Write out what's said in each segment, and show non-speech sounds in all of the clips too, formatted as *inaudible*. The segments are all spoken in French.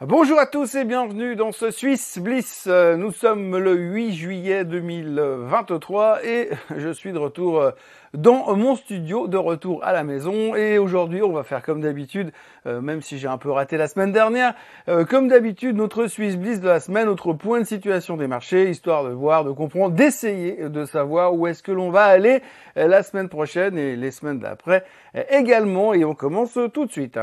Bonjour à tous et bienvenue dans ce Swiss Bliss. Euh, nous sommes le 8 juillet 2023 et *laughs* je suis de retour euh, dans mon studio, de retour à la maison. Et aujourd'hui, on va faire comme d'habitude, euh, même si j'ai un peu raté la semaine dernière, comme d'habitude, notre Swiss Bliss de la semaine, notre point de situation des marchés, histoire de voir, de comprendre, d'essayer de savoir où est-ce que l'on va aller la semaine prochaine et les semaines d'après également. Et on commence tout de suite.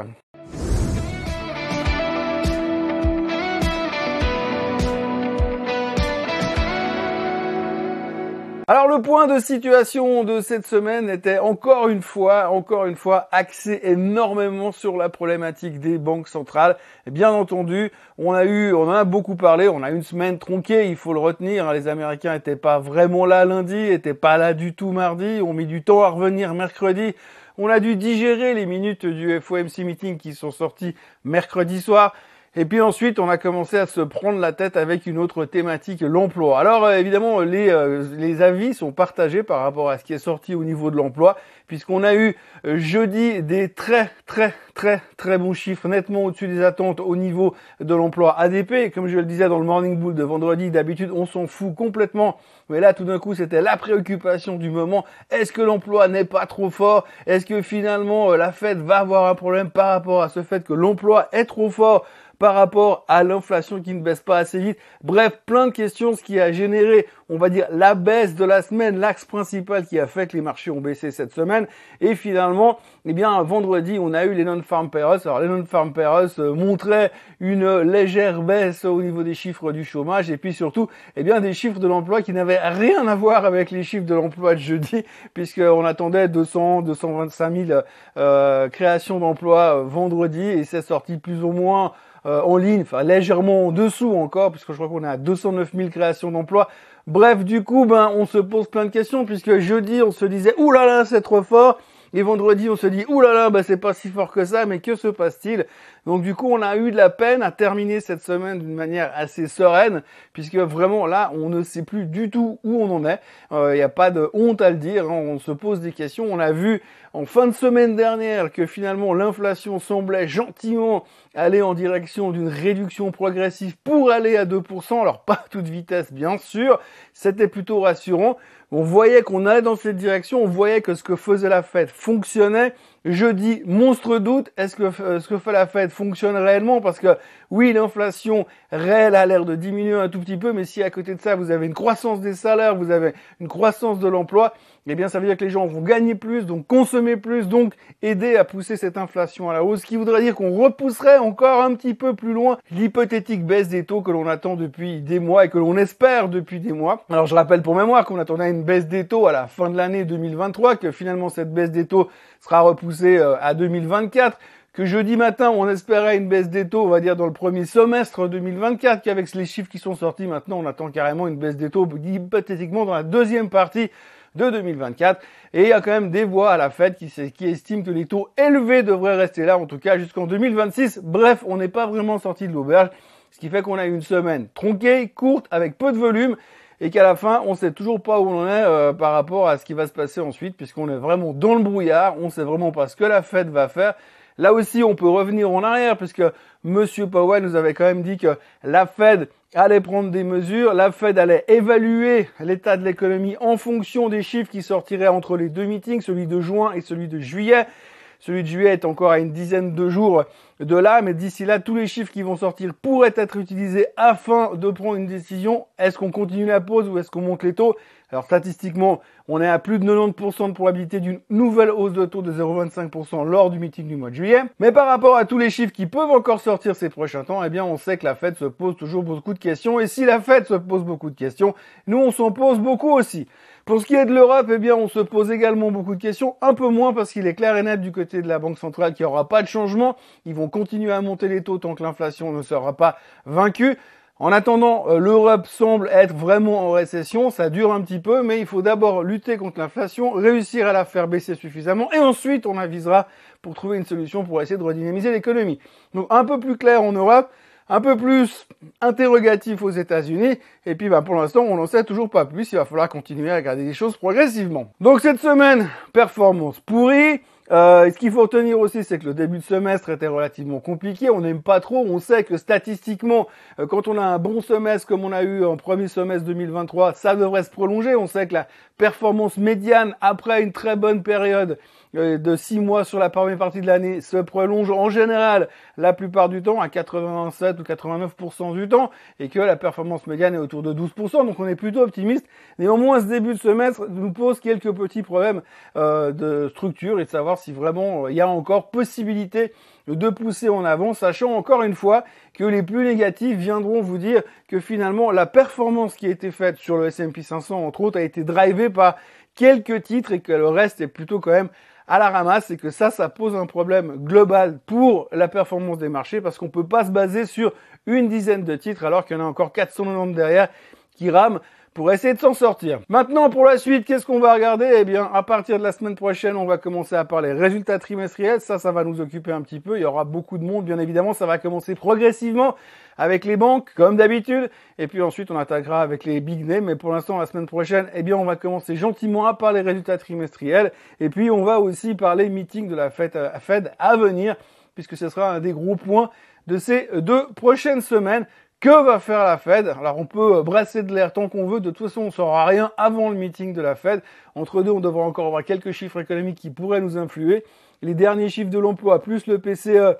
Alors le point de situation de cette semaine était encore une fois, encore une fois, axé énormément sur la problématique des banques centrales. Bien entendu, on a eu, on en a beaucoup parlé, on a une semaine tronquée, il faut le retenir. Hein. les Américains n'étaient pas vraiment là lundi, n'étaient pas là du tout mardi, ont mis du temps à revenir mercredi. On a dû digérer les minutes du FOMC meeting qui sont sorties mercredi soir. Et puis ensuite, on a commencé à se prendre la tête avec une autre thématique, l'emploi. Alors euh, évidemment, les, euh, les avis sont partagés par rapport à ce qui est sorti au niveau de l'emploi, puisqu'on a eu euh, jeudi des très très très très bons chiffres, nettement au-dessus des attentes au niveau de l'emploi ADP. Et comme je le disais dans le Morning Bull de vendredi, d'habitude on s'en fout complètement. Mais là, tout d'un coup, c'était la préoccupation du moment. Est-ce que l'emploi n'est pas trop fort? Est-ce que finalement la Fed va avoir un problème par rapport à ce fait que l'emploi est trop fort? Par rapport à l'inflation qui ne baisse pas assez vite. Bref, plein de questions, ce qui a généré, on va dire, la baisse de la semaine, l'axe principal qui a fait que les marchés ont baissé cette semaine. Et finalement, eh bien, vendredi, on a eu les non-farm payrolls. Alors, les non-farm payrolls euh, montraient une légère baisse au niveau des chiffres du chômage et puis surtout, eh bien, des chiffres de l'emploi qui n'avaient rien à voir avec les chiffres de l'emploi de jeudi, *laughs* puisqu'on attendait 200, 225 000 euh, créations d'emplois euh, vendredi et c'est sorti plus ou moins euh, en ligne, enfin légèrement en dessous encore, puisque je crois qu'on est à 209 000 créations d'emplois. Bref, du coup, ben, on se pose plein de questions, puisque jeudi, on se disait, ouh là là, c'est trop fort. Et vendredi, on se dit, ouh là là, ben, c'est pas si fort que ça, mais que se passe-t-il? Donc du coup, on a eu de la peine à terminer cette semaine d'une manière assez sereine, puisque vraiment là, on ne sait plus du tout où on en est. Il euh, n'y a pas de honte à le dire, hein. on se pose des questions. On a vu en fin de semaine dernière que finalement l'inflation semblait gentiment aller en direction d'une réduction progressive pour aller à 2%. Alors pas à toute vitesse bien sûr, c'était plutôt rassurant. On voyait qu'on allait dans cette direction, on voyait que ce que faisait la fête fonctionnait je dis monstre doute, est-ce que ce que fait la Fed fonctionne réellement? Parce que oui, l'inflation réelle a l'air de diminuer un tout petit peu, mais si à côté de ça, vous avez une croissance des salaires, vous avez une croissance de l'emploi, eh bien ça veut dire que les gens vont gagner plus, donc consommer plus, donc aider à pousser cette inflation à la hausse, ce qui voudrait dire qu'on repousserait encore un petit peu plus loin l'hypothétique baisse des taux que l'on attend depuis des mois et que l'on espère depuis des mois. Alors je rappelle pour mémoire qu'on attendait une baisse des taux à la fin de l'année 2023, que finalement cette baisse des taux sera repoussée euh, à 2024 que jeudi matin, on espérait une baisse des taux, on va dire, dans le premier semestre 2024, qu'avec les chiffres qui sont sortis maintenant, on attend carrément une baisse des taux, hypothétiquement, dans la deuxième partie de 2024. Et il y a quand même des voix à la Fed qui, estiment que les taux élevés devraient rester là, en tout cas jusqu'en 2026. Bref, on n'est pas vraiment sorti de l'auberge, ce qui fait qu'on a une semaine tronquée, courte, avec peu de volume, et qu'à la fin, on sait toujours pas où on est euh, par rapport à ce qui va se passer ensuite, puisqu'on est vraiment dans le brouillard, on sait vraiment pas ce que la Fed va faire. Là aussi, on peut revenir en arrière, puisque Monsieur Powell nous avait quand même dit que la Fed allait prendre des mesures, la Fed allait évaluer l'état de l'économie en fonction des chiffres qui sortiraient entre les deux meetings, celui de juin et celui de juillet. Celui de juillet est encore à une dizaine de jours de là, mais d'ici là, tous les chiffres qui vont sortir pourraient être utilisés afin de prendre une décision. Est-ce qu'on continue la pause ou est-ce qu'on monte les taux? Alors statistiquement, on est à plus de 90% de probabilité d'une nouvelle hausse de taux de 0,25% lors du meeting du mois de juillet. Mais par rapport à tous les chiffres qui peuvent encore sortir ces prochains temps, eh bien on sait que la Fed se pose toujours beaucoup de questions. Et si la Fed se pose beaucoup de questions, nous on s'en pose beaucoup aussi. Pour ce qui est de l'Europe, eh bien, on se pose également beaucoup de questions, un peu moins parce qu'il est clair et net du côté de la Banque centrale qu'il n'y aura pas de changement. Ils vont continuer à monter les taux tant que l'inflation ne sera pas vaincue. En attendant, euh, l'Europe semble être vraiment en récession, ça dure un petit peu, mais il faut d'abord lutter contre l'inflation, réussir à la faire baisser suffisamment, et ensuite on avisera pour trouver une solution pour essayer de redynamiser l'économie. Donc un peu plus clair en Europe, un peu plus interrogatif aux États-Unis. Et puis bah, pour l'instant, on n'en sait toujours pas plus. Il va falloir continuer à regarder les choses progressivement. Donc cette semaine, performance pourrie. Euh, ce qu'il faut retenir aussi, c'est que le début de semestre était relativement compliqué. On n'aime pas trop. On sait que statistiquement, euh, quand on a un bon semestre comme on a eu en premier semestre 2023, ça devrait se prolonger. On sait que la performance médiane après une très bonne période de 6 mois sur la première partie de l'année se prolonge en général la plupart du temps à 87 ou 89% du temps et que la performance médiane est autour de 12%. Donc on est plutôt optimiste. Néanmoins, ce début de semestre nous pose quelques petits problèmes euh, de structure et de savoir si vraiment euh, il y a encore possibilité de pousser en avant, sachant encore une fois que les plus négatifs viendront vous dire que finalement la performance qui a été faite sur le S&P 500 entre autres a été drivée par quelques titres et que le reste est plutôt quand même à la ramasse et que ça, ça pose un problème global pour la performance des marchés parce qu'on peut pas se baser sur une dizaine de titres alors qu'il y en a encore 490 derrière qui rament pour essayer de s'en sortir. Maintenant, pour la suite, qu'est-ce qu'on va regarder? Eh bien, à partir de la semaine prochaine, on va commencer à parler résultats trimestriels. Ça, ça va nous occuper un petit peu. Il y aura beaucoup de monde, bien évidemment. Ça va commencer progressivement avec les banques, comme d'habitude. Et puis ensuite, on attaquera avec les big names. Mais pour l'instant, la semaine prochaine, eh bien, on va commencer gentiment à parler résultats trimestriels. Et puis, on va aussi parler meeting de la euh, Fed à venir, puisque ce sera un des gros points de ces deux prochaines semaines. Que va faire la Fed? Alors on peut euh, brasser de l'air tant qu'on veut, de toute façon on ne saura rien avant le meeting de la Fed. Entre deux, on devra encore avoir quelques chiffres économiques qui pourraient nous influer. Les derniers chiffres de l'emploi plus le PCE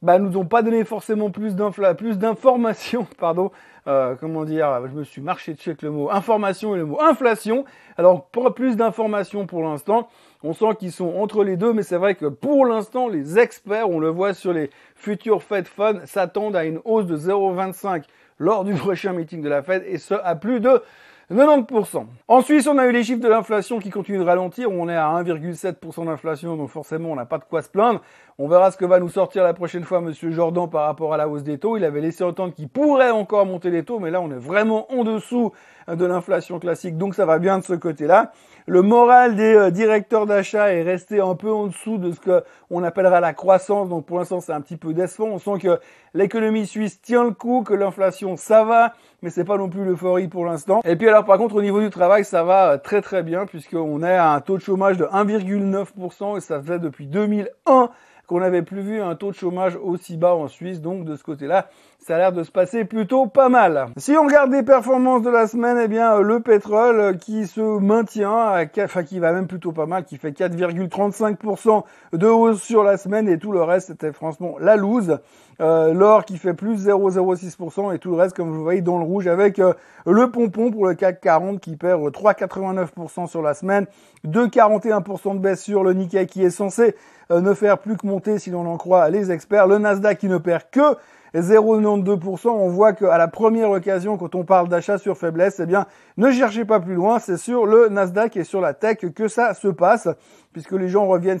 bah, nous ont pas donné forcément plus d'informations, *laughs* pardon, euh, comment dire, je me suis marché dessus avec le mot information et le mot inflation. Alors, pour plus d'informations pour l'instant, on sent qu'ils sont entre les deux, mais c'est vrai que pour l'instant, les experts, on le voit sur les futurs Fed Fund, s'attendent à une hausse de 0,25 lors du *laughs* prochain meeting de la Fed, et ce, à plus de 90%. En Suisse, on a eu les chiffres de l'inflation qui continuent de ralentir. On est à 1,7% d'inflation, donc forcément, on n'a pas de quoi se plaindre. On verra ce que va nous sortir la prochaine fois Monsieur Jordan par rapport à la hausse des taux. Il avait laissé entendre qu'il pourrait encore monter les taux, mais là, on est vraiment en dessous de l'inflation classique, donc ça va bien de ce côté-là. Le moral des euh, directeurs d'achat est resté un peu en dessous de ce qu'on appellera la croissance, donc pour l'instant, c'est un petit peu décevant. On sent que l'économie suisse tient le coup, que l'inflation, ça va, mais c'est pas non plus l'euphorie pour l'instant. Et puis alors par contre au niveau du travail ça va euh, très très bien puisqu'on est à un taux de chômage de 1,9% et ça faisait depuis 2001 qu'on n'avait plus vu un taux de chômage aussi bas en Suisse. Donc de ce côté-là, ça a l'air de se passer plutôt pas mal. Si on regarde les performances de la semaine, eh bien le pétrole qui se maintient, enfin qui va même plutôt pas mal, qui fait 4,35% de hausse sur la semaine et tout le reste c'était franchement la loose. Euh, l'or qui fait plus 0,06% et tout le reste comme vous voyez dans le rouge avec euh, le pompon pour le CAC 40 qui perd 3,89% sur la semaine, 2,41% de baisse sur le Nikkei qui est censé euh, ne faire plus que monter si l'on en croit les experts, le Nasdaq qui ne perd que 0,92%. On voit qu'à la première occasion, quand on parle d'achat sur faiblesse, eh bien, ne cherchez pas plus loin. C'est sur le Nasdaq et sur la tech que ça se passe, puisque les gens reviennent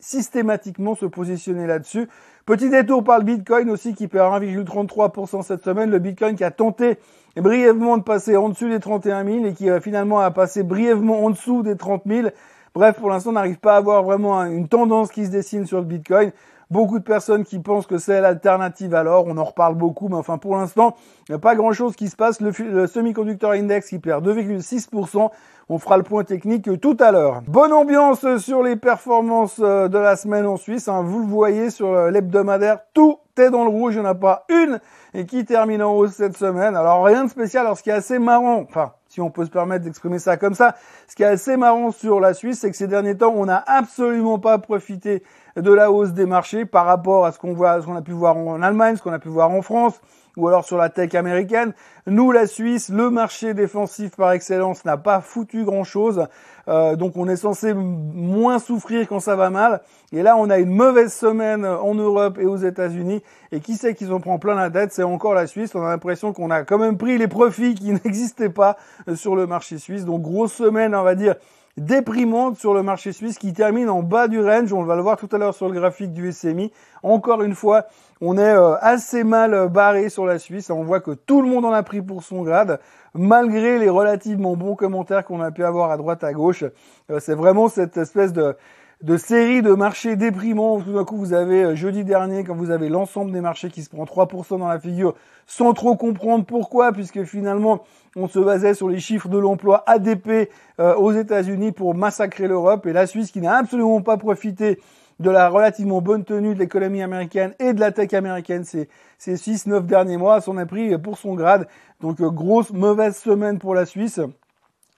systématiquement se positionner là-dessus. Petit détour par le Bitcoin aussi qui perd 1,33% cette semaine. Le Bitcoin qui a tenté brièvement de passer en dessus des 31 000 et qui euh, finalement a passé brièvement en dessous des 30 000. Bref, pour l'instant, on n'arrive pas à avoir vraiment une tendance qui se dessine sur le Bitcoin. Beaucoup de personnes qui pensent que c'est l'alternative à l'or. On en reparle beaucoup, mais enfin pour l'instant, il n'y a pas grand-chose qui se passe. Le, semi-conductor index qui perd 2,6%. On fera le point technique tout à l'heure. Bonne ambiance sur les performances euh, de la semaine en Suisse. Hein. Vous le voyez sur euh, l'hebdomadaire, tout est dans le rouge. Il n'y en a pas une et qui termine en hausse cette semaine. Alors rien de spécial. Alors ce qui est assez marrant, enfin si on peut se permettre d'exprimer ça comme ça. Ce qui est assez marrant sur la Suisse, c'est que ces derniers temps, on n'a absolument pas profité de la hausse des marchés par rapport à ce qu'on voit, ce qu'on a pu voir en Allemagne, ce qu'on a pu voir en France, ou alors sur la tech américaine. Nous, la Suisse, le marché défensif par excellence n'a pas foutu grand-chose. Euh, donc on est censé moins souffrir quand ça va mal. Et là, on a une mauvaise semaine en Europe et aux États-Unis. Et qui sait qu'ils en prend plein la tête C'est encore la Suisse. On a l'impression qu'on a quand même pris les profits qui *laughs* n'existaient pas sur le marché suisse. Donc grosse semaine, on va dire déprimante sur le marché suisse qui termine en bas du range. On va le voir tout à l'heure sur le graphique du SMI. Encore une fois, on est euh, assez mal barré sur la Suisse. On voit que tout le monde en a pris pour son grade, malgré les relativement bons commentaires qu'on a pu avoir à droite à gauche. Euh, c'est vraiment cette espèce de de série de marchés déprimants. Tout d'un coup, vous avez euh, jeudi dernier, quand vous avez l'ensemble des marchés qui se prend 3% dans la figure, sans trop comprendre pourquoi, puisque finalement, on se basait sur les chiffres de l'emploi ADP euh, aux États-Unis pour massacrer l'Europe, et la Suisse qui n'a absolument pas profité de la relativement bonne tenue de l'économie américaine et de la tech américaine ces, ces 6-9 derniers mois, s'en a pris pour son grade. Donc grosse mauvaise semaine pour la Suisse.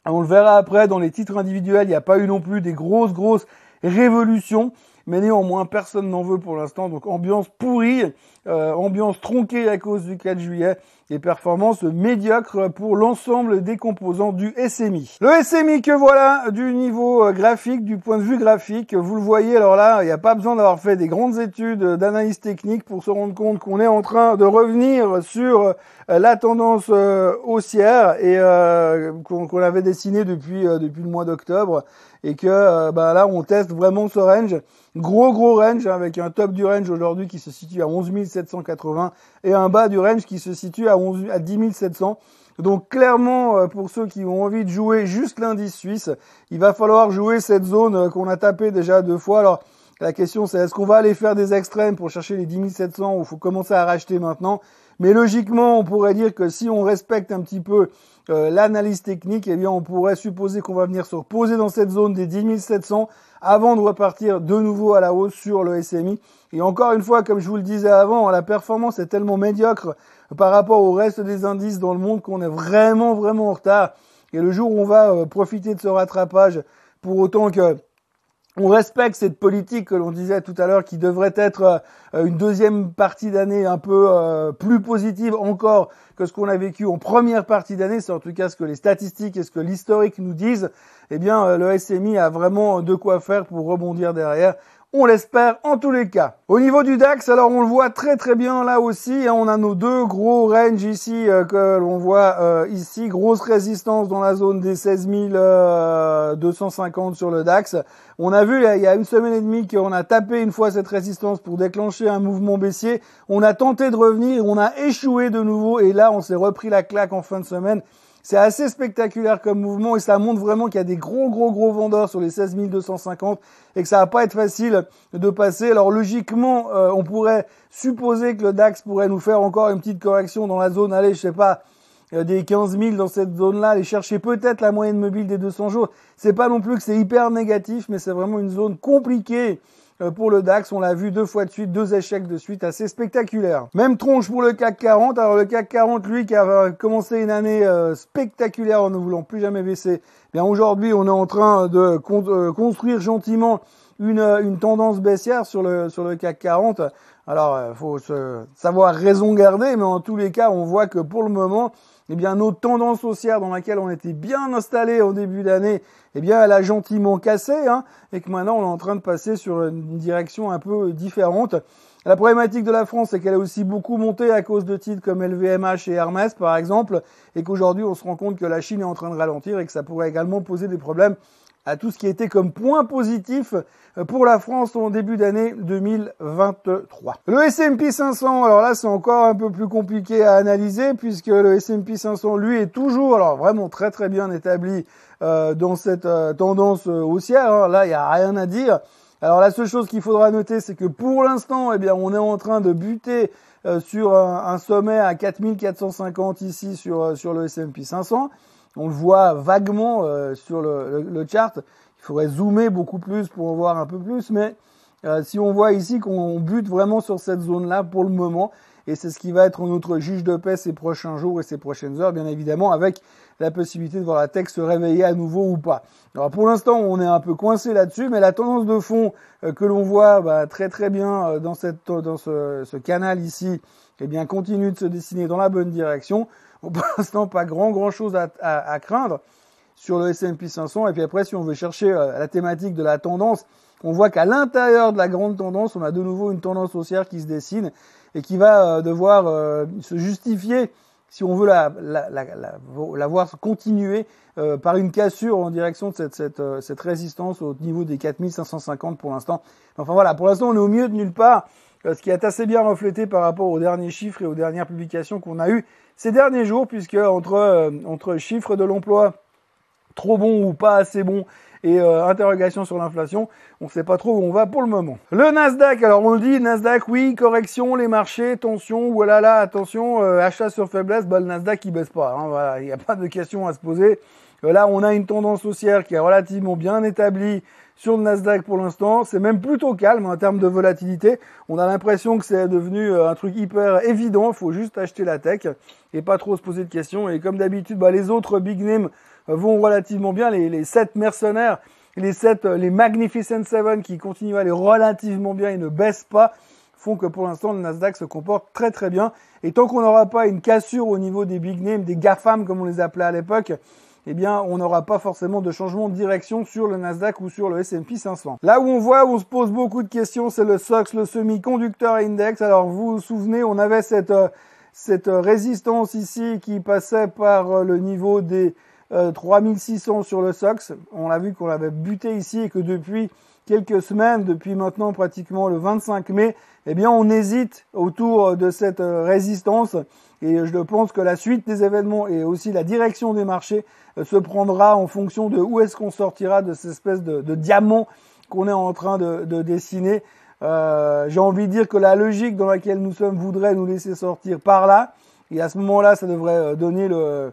On le verra après dans les titres individuels, il n'y a pas eu non plus des grosses grosses révolutions mais néanmoins personne n'en veut pour l'instant. Donc ambiance pourrie, euh, ambiance tronquée à cause du 4 juillet et performance médiocre pour l'ensemble des composants du SMI. Le SMI que voilà du niveau euh, graphique, du point de vue graphique, vous le voyez, alors là, il n'y a pas besoin d'avoir fait des grandes études d'analyse technique pour se rendre compte qu'on est en train de revenir sur euh, la tendance haussière et qu'on avait dessinée depuis, depuis le mois d'octobre et que bah, là on teste vraiment ce range Gros gros range avec un top du range aujourd'hui qui se situe à 11 780 et un bas du range qui se situe à, 11, à 10 700. Donc clairement, euh, pour ceux qui ont envie de jouer juste l'indice suisse, il va falloir jouer cette zone euh, qu'on a tapé déjà deux fois. Alors la question c'est est-ce qu'on va aller faire des extrêmes pour chercher les 10 700 ou faut commencer à racheter maintenant? Mais logiquement, on pourrait dire que si on respecte un petit peu euh, l'analyse technique, eh bien on pourrait supposer qu'on va venir se reposer dans cette zone des 10 700 avant de repartir de nouveau à la hausse sur le SMI. Et encore une fois, comme je vous le disais avant, la performance est tellement médiocre par rapport au reste des indices dans le monde qu'on est vraiment, vraiment en retard. Et le jour où on va euh, profiter de ce rattrapage, pour autant que on respecte cette politique que l'on disait tout à l'heure qui devrait être euh, une deuxième partie d'année un peu euh, plus positive encore que ce qu'on a vécu en première partie d'année, c'est en tout cas ce que les statistiques et ce que l'historique nous disent, eh bien euh, le SMI a vraiment de quoi faire pour rebondir derrière on l'espère en tous les cas. Au niveau du DAX, alors on le voit très très bien là aussi. Hein, on a nos deux gros ranges ici euh, que l'on voit euh, ici. Grosse résistance dans la zone des 16 250 sur le DAX. On a vu il y a une semaine et demie qu'on a tapé une fois cette résistance pour déclencher un mouvement baissier. On a tenté de revenir, on a échoué de nouveau et là on s'est repris la claque en fin de semaine. C'est assez spectaculaire comme mouvement et ça montre vraiment qu'il y a des gros gros gros vendeurs sur les 16 250 et que ça va pas être facile de passer. Alors logiquement, euh, on pourrait supposer que le DAX pourrait nous faire encore une petite correction dans la zone, allez, je sais pas, euh, des 15 000 dans cette zone-là, aller chercher peut-être la moyenne mobile des 200 jours. C'est pas non plus que c'est hyper négatif, mais c'est vraiment une zone compliquée pour le DAX. On l'a vu deux fois de suite, deux échecs de suite assez spectaculaires. Même tronche pour le CAC 40. Alors le CAC 40, lui, qui a commencé une année euh, spectaculaire en ne voulant plus jamais baisser, eh bien aujourd'hui, on est en train de euh, construire gentiment une, une tendance baissière sur le, sur le CAC 40. Alors, faut savoir raison garder, mais en tous les cas, on voit que pour le moment, eh bien, notre tendance haussière dans laquelle on était bien installé au début d'année, eh bien, elle a gentiment cassé, hein, et que maintenant, on est en train de passer sur une direction un peu différente. La problématique de la France, c'est qu'elle a aussi beaucoup monté à cause de titres comme LVMH et Hermès, par exemple, et qu'aujourd'hui, on se rend compte que la Chine est en train de ralentir et que ça pourrait également poser des problèmes à tout ce qui était comme point positif euh, pour la France en début d'année 2023. Le S&P 500, alors là c'est encore un peu plus compliqué à analyser puisque le S&P 500 lui est toujours alors vraiment très très bien établi euh, dans cette euh, tendance haussière. Hein. Là il n'y a rien à dire. Alors la seule chose qu'il faudra noter c'est que pour l'instant eh bien on est en train de buter sur un, sommet à 4450 ici sur sur le S&P 500. On le voit vaguement euh, sur le, le, chart. Il faudrait zoomer beaucoup plus pour en voir un peu plus, mais euh, si on voit ici qu'on bute vraiment sur cette zone-là pour le moment, et c'est ce qui va être notre juge de paix ces prochains jours et ces prochaines heures, bien évidemment, avec la possibilité de voir la tech se réveiller à nouveau ou pas. Alors pour l'instant, on est un peu coincé là-dessus, mais la tendance de fond euh, que l'on voit bah, très très bien dans, cette, dans ce, ce canal ici, eh bien continue de se dessiner dans la bonne direction pour *laughs* l'instant pas grand grand chose à, craindre sur le S&P 500. Et puis après, si on veut chercher euh, la thématique de la tendance, on voit qu'à l'intérieur de la grande tendance, on a de nouveau une tendance haussière qui se dessine et qui va euh, devoir euh, se justifier si on veut la, la, la, la voir continuer par une cassure en direction de cette, cette, cette résistance au niveau des 4550 pour l'instant. Enfin voilà, pour l'instant on est au mieux de nulle part, ce qui est assez bien reflété par rapport aux derniers chiffres et aux dernières publications qu'on a eues ces derniers jours, puisque entre, euh, chiffres de l'emploi trop bons ou pas assez bons et euh, interrogation sur l'inflation, on ne sait pas trop où on va pour le moment. Le Nasdaq, alors on le dit, Nasdaq, oui, correction, les marchés, tension, voilà là, attention, euh, achat sur faiblesse, bah, le Nasdaq il baisse pas, hein, il n'y a pas de question à se poser. Là, on a une tendance haussière qui est relativement bien établie sur le Nasdaq pour l'instant. C'est même plutôt calme en termes de volatilité. On a l'impression que c'est devenu euh, un truc hyper évident. Il faut juste acheter la tech et pas trop se poser de questions. Et comme d'habitude, bah, les autres big names euh, vont relativement bien. Les, les 7 mercenaires, les 7, euh, les Magnificent Seven qui continuent à aller relativement bien et ne baissent pas font que pour l'instant le Nasdaq se comporte très très bien. Et tant qu'on n'aura pas une cassure au niveau des big names, des GAFAM comme on les appelait à l'époque, eh bien, on n'aura pas forcément de changement de direction sur le Nasdaq ou sur le S&P 500. Là où on voit, où on se pose beaucoup de questions, c'est le SOX, le semi-conducteur index. Alors, vous vous souvenez, on avait cette, euh, cette résistance ici qui passait par euh, le niveau des 3600 euh, sur le SOX. On a vu qu'on l'avait buté ici et que depuis quelques semaines, depuis maintenant pratiquement le 25 mai, eh bien, on hésite autour de cette résistance. Et je pense que la suite des événements et aussi la direction des marchés euh, se prendra en fonction de où est-ce qu'on sortira de cette espèce de, diamant qu'on est en train de, de dessiner. Euh, J'ai envie de dire que la logique dans laquelle nous sommes voudrait nous laisser sortir par là. Et à ce moment-là, ça devrait euh, donner le,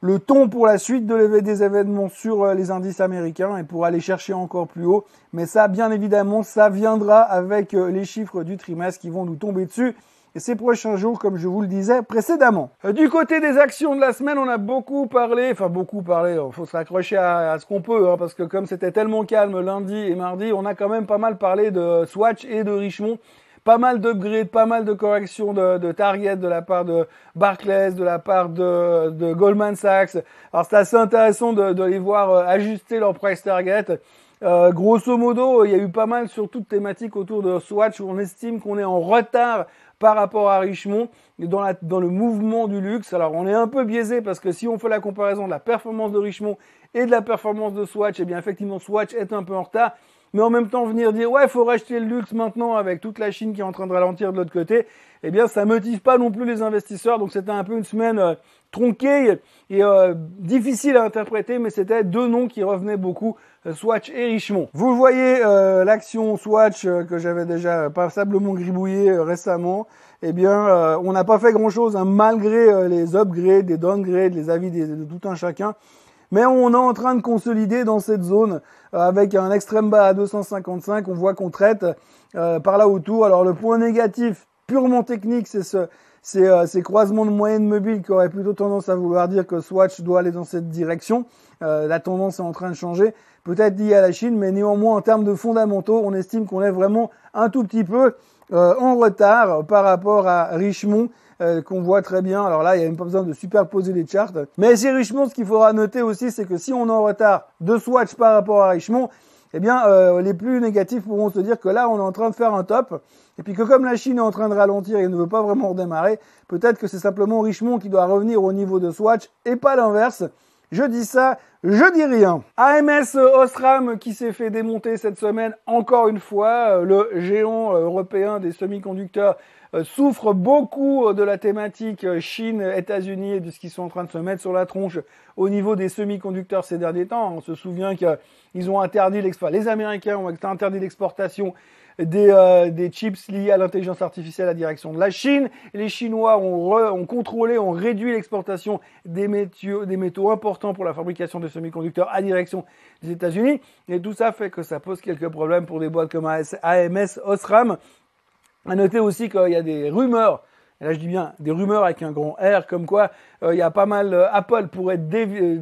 le ton pour la suite de des événements sur euh, les indices américains et pour aller chercher encore plus haut. Mais ça, bien évidemment, ça viendra avec les chiffres du trimestre qui vont nous tomber dessus et ces prochains jours, comme je vous le disais précédemment. Euh, du côté des actions de la semaine, on a beaucoup parlé, enfin beaucoup parlé, il faut se raccrocher à, ce qu'on peut, hein, parce que comme c'était tellement calme lundi et mardi, on a quand même pas mal parlé de Swatch et de Richemont. Pas mal d'upgrades, pas mal de corrections de, de, target de la part de Barclays, de la part de, de Goldman Sachs. Alors c'est assez intéressant de, de, les voir euh, ajuster leur price target. Euh, grosso modo, il y a eu pas mal sur toute thématique autour de Swatch où on estime qu'on est en retard par rapport à Richemont dans, la, dans le mouvement du luxe. Alors on est un peu biaisé parce que si on fait la comparaison de la performance de Richemont et de la performance de Swatch, eh bien effectivement Swatch est un peu en retard. Mais en même temps venir dire ouais faut racheter le luxe maintenant avec toute la Chine qui est en train de ralentir de l'autre côté, eh bien ça motive pas non plus les investisseurs. Donc c'était un peu une semaine euh, tronquée et euh, difficile à interpréter, mais c'était deux noms qui revenaient beaucoup, euh, Swatch et Richemont. Vous voyez l'action Swatch que j'avais déjà passablement gribouillé récemment. Eh bien, on n'a pas fait grand-chose hein, malgré les upgrades, les downgrades, les avis de tout un chacun. Mais on est en train de consolider dans cette zone avec un extrême bas à 255. On voit qu'on traite par là autour. Alors le point négatif purement technique, c'est ce, euh, ces, croisements de moyenne mobile qui auraient plutôt tendance à vouloir dire que Swatch doit aller dans cette direction. Euh, la tendance est en train de changer, peut-être liée à la Chine, mais néanmoins en termes de fondamentaux, on estime qu'on est vraiment un tout petit peu euh, en retard par rapport à Richemont. qu'on voit très bien. Alors là, il n'y a même pas besoin de superposer les charts. Mais chez Richemont, ce qu'il faudra noter aussi, c'est que si on est en retard de Swatch par rapport à Richemont, eh bien, euh, les plus négatifs pourront se dire que là, on est en train de faire un top, et puis que comme la Chine est en train de ralentir et ne veut pas vraiment redémarrer, peut-être que c'est simplement Richemont qui doit revenir au niveau de Swatch, et pas l'inverse. Je dis ça, je dis rien. AMS Osram qui s'est fait démonter cette semaine encore une fois, euh, le géant euh, européen des semi-conducteurs euh, souffre beaucoup de la thématique Chine, États-Unis et de ce qu'ils sont en train de se mettre sur la tronche au niveau des semi-conducteurs ces derniers temps. On se souvient qu'ils ont interdit l'export, les Américains ont interdit l'exportation des, euh, des chips liés à l'intelligence artificielle à direction de la Chine. Les Chinois ont, ont contrôlé, ont réduit l'exportation des des métaux importants pour la fabrication de semi-conducteurs à direction des États-Unis. Et tout ça fait que ça pose quelques problèmes pour des boîtes comme AMS, Osram. À noter aussi qu'il y a des rumeurs et là je dis bien des rumeurs avec un grand R, comme quoi euh, il y a pas mal, euh, Apple pourrait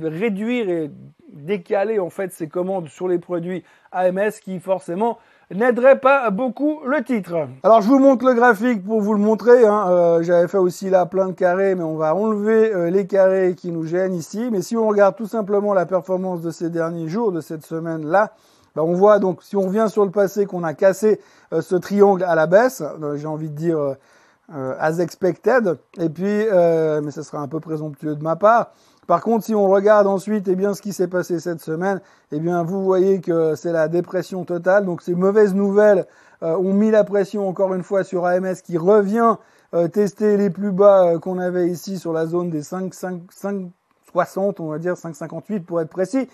réduire et décaler en fait ses commandes sur les produits AMS qui forcément n'aiderait pas beaucoup le titre. Alors je vous montre le graphique pour vous le montrer. Hein. Euh, j'avais fait aussi là plein de carrés, mais on va enlever euh, les carrés qui nous gênent ici. Mais si on regarde tout simplement la performance de ces derniers jours, de cette semaine-là, bah, on voit donc si on revient sur le passé qu'on a cassé euh, ce triangle à la baisse, j'ai envie de dire as expected. Et puis, mais ce sera un peu présomptueux de ma part. Par contre, si on regarde ensuite eh bien, ce qui s'est passé cette semaine, eh bien, vous voyez que c'est la dépression totale. Donc ces mauvaises nouvelles euh, ont mis la pression encore une fois sur AMS qui revient euh, tester les plus bas euh, qu'on avait ici sur la zone des 5, 5, 5, 60, on va dire 5,58 pour être précis.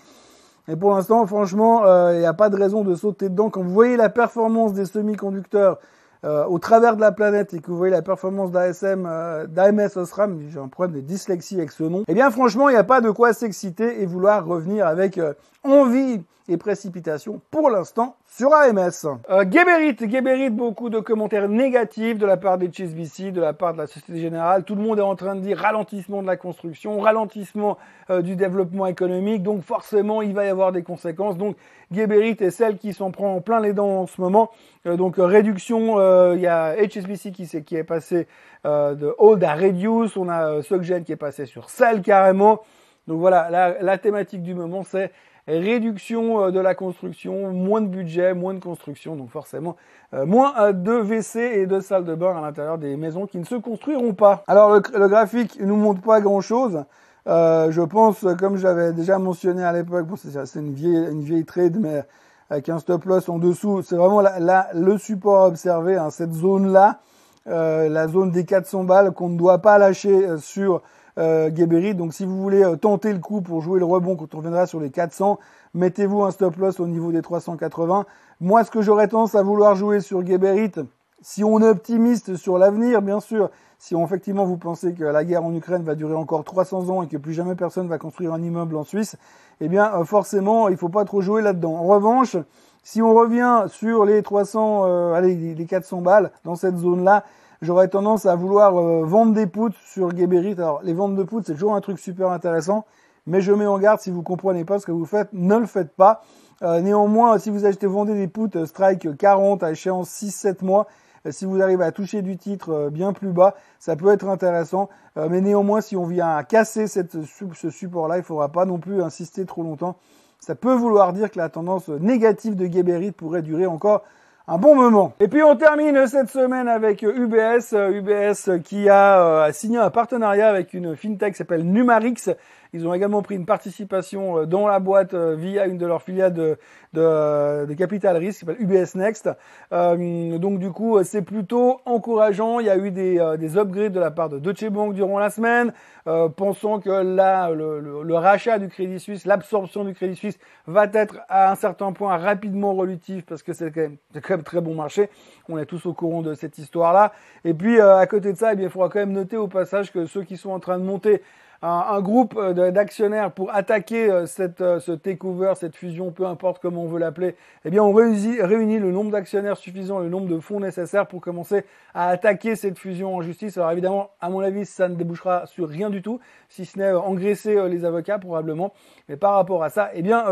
Et pour l'instant, franchement, il n'y a pas de raison de sauter dedans. Quand vous voyez la performance des semi-conducteurs euh, au travers de la planète et que vous voyez la performance d'ASM, euh, d'AMS Osram, j'ai un problème de dyslexie avec ce nom, eh bien franchement, il n'y a pas de quoi s'exciter et vouloir revenir avec euh, envie et précipitation pour l'instant sur AMS. Euh, Geberit, Geberit, beaucoup de commentaires négatifs de la part des HSBC, de la part de la Société Générale. Tout le monde est en train de dire ralentissement de la construction, ralentissement euh, du développement économique. Donc forcément, il va y avoir des conséquences. Donc Geberit est celle qui s'en prend en plein les dents en ce moment. Euh, donc réduction, il y a HSBC qui, est, qui est passé de hold à reduce. On a Soggen qui est passé sur sell carrément. Donc voilà, la, la thématique du moment, c'est réduction euh, de la construction, moins de budget, moins de construction, donc forcément euh, moins euh, de WC et de salles de bain à l'intérieur des maisons qui ne se construiront pas. Alors le, graphique ne nous montre pas grand-chose. je pense, comme j'avais déjà mentionné à l'époque, bon, c'est une vieille, une vieille trade, mais avec un stop loss en dessous, c'est vraiment la, le support à observer, hein, cette zone-là, la zone des 400 balles qu'on ne doit pas lâcher sur euh, Donc si vous voulez euh, tenter le coup pour jouer le rebond quand on reviendra sur les 400, mettez-vous un stop loss au niveau des 380. Moi, ce que j'aurais tendance à vouloir jouer sur Geberit, si on est optimiste sur l'avenir, bien sûr, si effectivement vous pensez que la guerre en Ukraine va durer encore 300 ans et que plus jamais personne va construire un immeuble en Suisse, eh bien euh, forcément, il faut pas trop jouer là-dedans. En revanche, si on revient sur les 300, euh, allez, les 400 balles dans cette zone-là, j'aurais tendance à vouloir euh, vendre des poutres sur Geberit. Alors, les ventes de poutres, c'est toujours un truc super intéressant, mais je mets en garde si vous comprenez pas ce que vous faites, ne le faites pas. Euh, néanmoins, si vous achetez, vendez des poutres euh, strike 40 à échéance 6-7 mois, si vous arrivez à toucher du titre bien plus bas, ça peut être intéressant. mais néanmoins, si on vient à casser ce support-là, il faudra pas non plus insister trop longtemps. Ça peut vouloir dire que la tendance négative de Geberit pourrait durer encore un bon moment. Et puis on termine cette semaine avec UBS, UBS qui a, euh, signé un partenariat avec une fintech qui s'appelle Numarix. Ils ont également pris une participation euh, dans la boîte euh, via une de leurs filiales de, de capital risque UBS Next. Euh, donc du coup, c'est plutôt encourageant. Il y a eu des, des upgrades de la part de Deutsche Bank durant la semaine, euh, pensant que le, rachat du Crédit Suisse, l'absorption du Crédit Suisse va être à un certain point rapidement relutif parce que c'est quand, même, très bon marché. On est tous au courant de cette histoire-là. Et puis, à côté de ça, eh il faudra quand même noter au passage que ceux qui sont en train de monter un, groupe euh, d'actionnaires pour attaquer euh, cette, euh, ce takeover, cette fusion, peu importe comment on veut l'appeler, eh bien on réunit, le nombre d'actionnaires suffisant, le nombre de fonds nécessaires pour commencer à attaquer cette fusion en justice. Alors évidemment, à mon avis, ça ne débouchera sur rien du tout, si ce n'est engraisser les avocats probablement. Mais par rapport à ça, eh bien,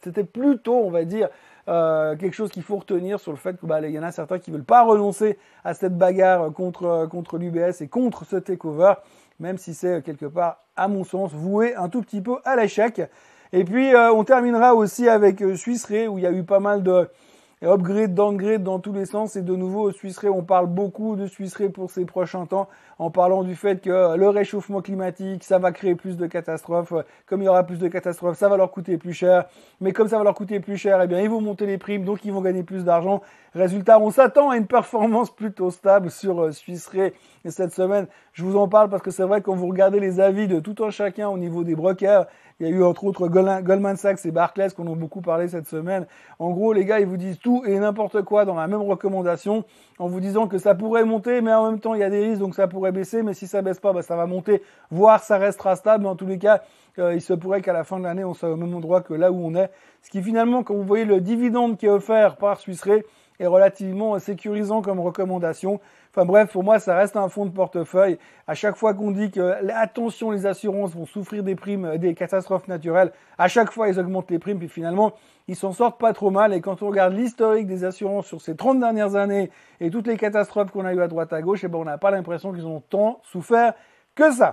c'était plutôt, on va dire, quelque chose qu'il faut retenir sur le fait qu'il bah, y en a certains qui veulent pas renoncer à cette bagarre contre contre l'UBS et contre ce takeover même si c'est quelque part, à mon sens, voué un tout petit peu à l'échec. Et puis, euh, on terminera aussi avec euh, Suisse où il y a eu pas mal de, upgrade, downgrade dans tous les sens. Et de nouveau, Suisse on parle beaucoup de Suisse pour ces prochains temps, en parlant du fait que le réchauffement climatique, ça va créer plus de catastrophes. Comme il y aura plus de catastrophes, ça va leur coûter plus cher. Mais comme ça va leur coûter plus cher, eh bien, ils vont monter les primes, donc ils vont gagner plus d'argent. Résultat, on s'attend à une performance plutôt stable sur euh, Suisse Et cette semaine, je vous en parle parce que c'est vrai quand vous regardez les avis de tout un chacun au niveau des brokers, il y a eu entre autres Goldman Sachs et Barclays qu'on a beaucoup parlé cette semaine. En gros, les gars, ils vous disent tout et n'importe quoi dans la même recommandation en vous disant que ça pourrait monter, mais en même temps, il y a des risques, donc ça pourrait baisser. Mais si ça baisse pas, bah, ça va monter, voire ça restera stable. Mais en tous les cas, euh, il se pourrait qu'à la fin de l'année, on soit au même endroit que là où on est. Ce qui finalement, quand vous voyez le dividende qui est offert par Swiss est relativement sécurisant comme recommandation. Enfin bref, pour moi, ça reste un fonds de portefeuille. À chaque fois qu'on dit que, attention, les assurances vont souffrir des primes, des catastrophes naturelles, à chaque fois, ils augmentent les primes, puis finalement, ils s'en sortent pas trop mal. Et quand on regarde l'historique des assurances sur ces 30 dernières années et toutes les catastrophes qu'on a eues à droite à gauche, eh ben, on n'a pas l'impression qu'ils ont tant souffert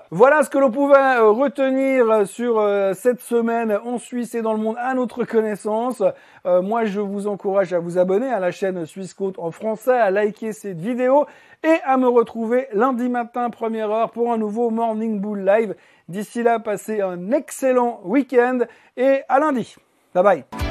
Voilà ce que l'on pouvait euh, retenir euh, sur euh, cette semaine en Suisse et dans le monde à notre connaissance. moi, je vous encourage à vous abonner à la chaîne Suisse Côte en français, à liker cette vidéo et à me retrouver lundi matin première heure pour un nouveau Morning Bull Live. D'ici là, passez un excellent week-end et à lundi. Bye bye.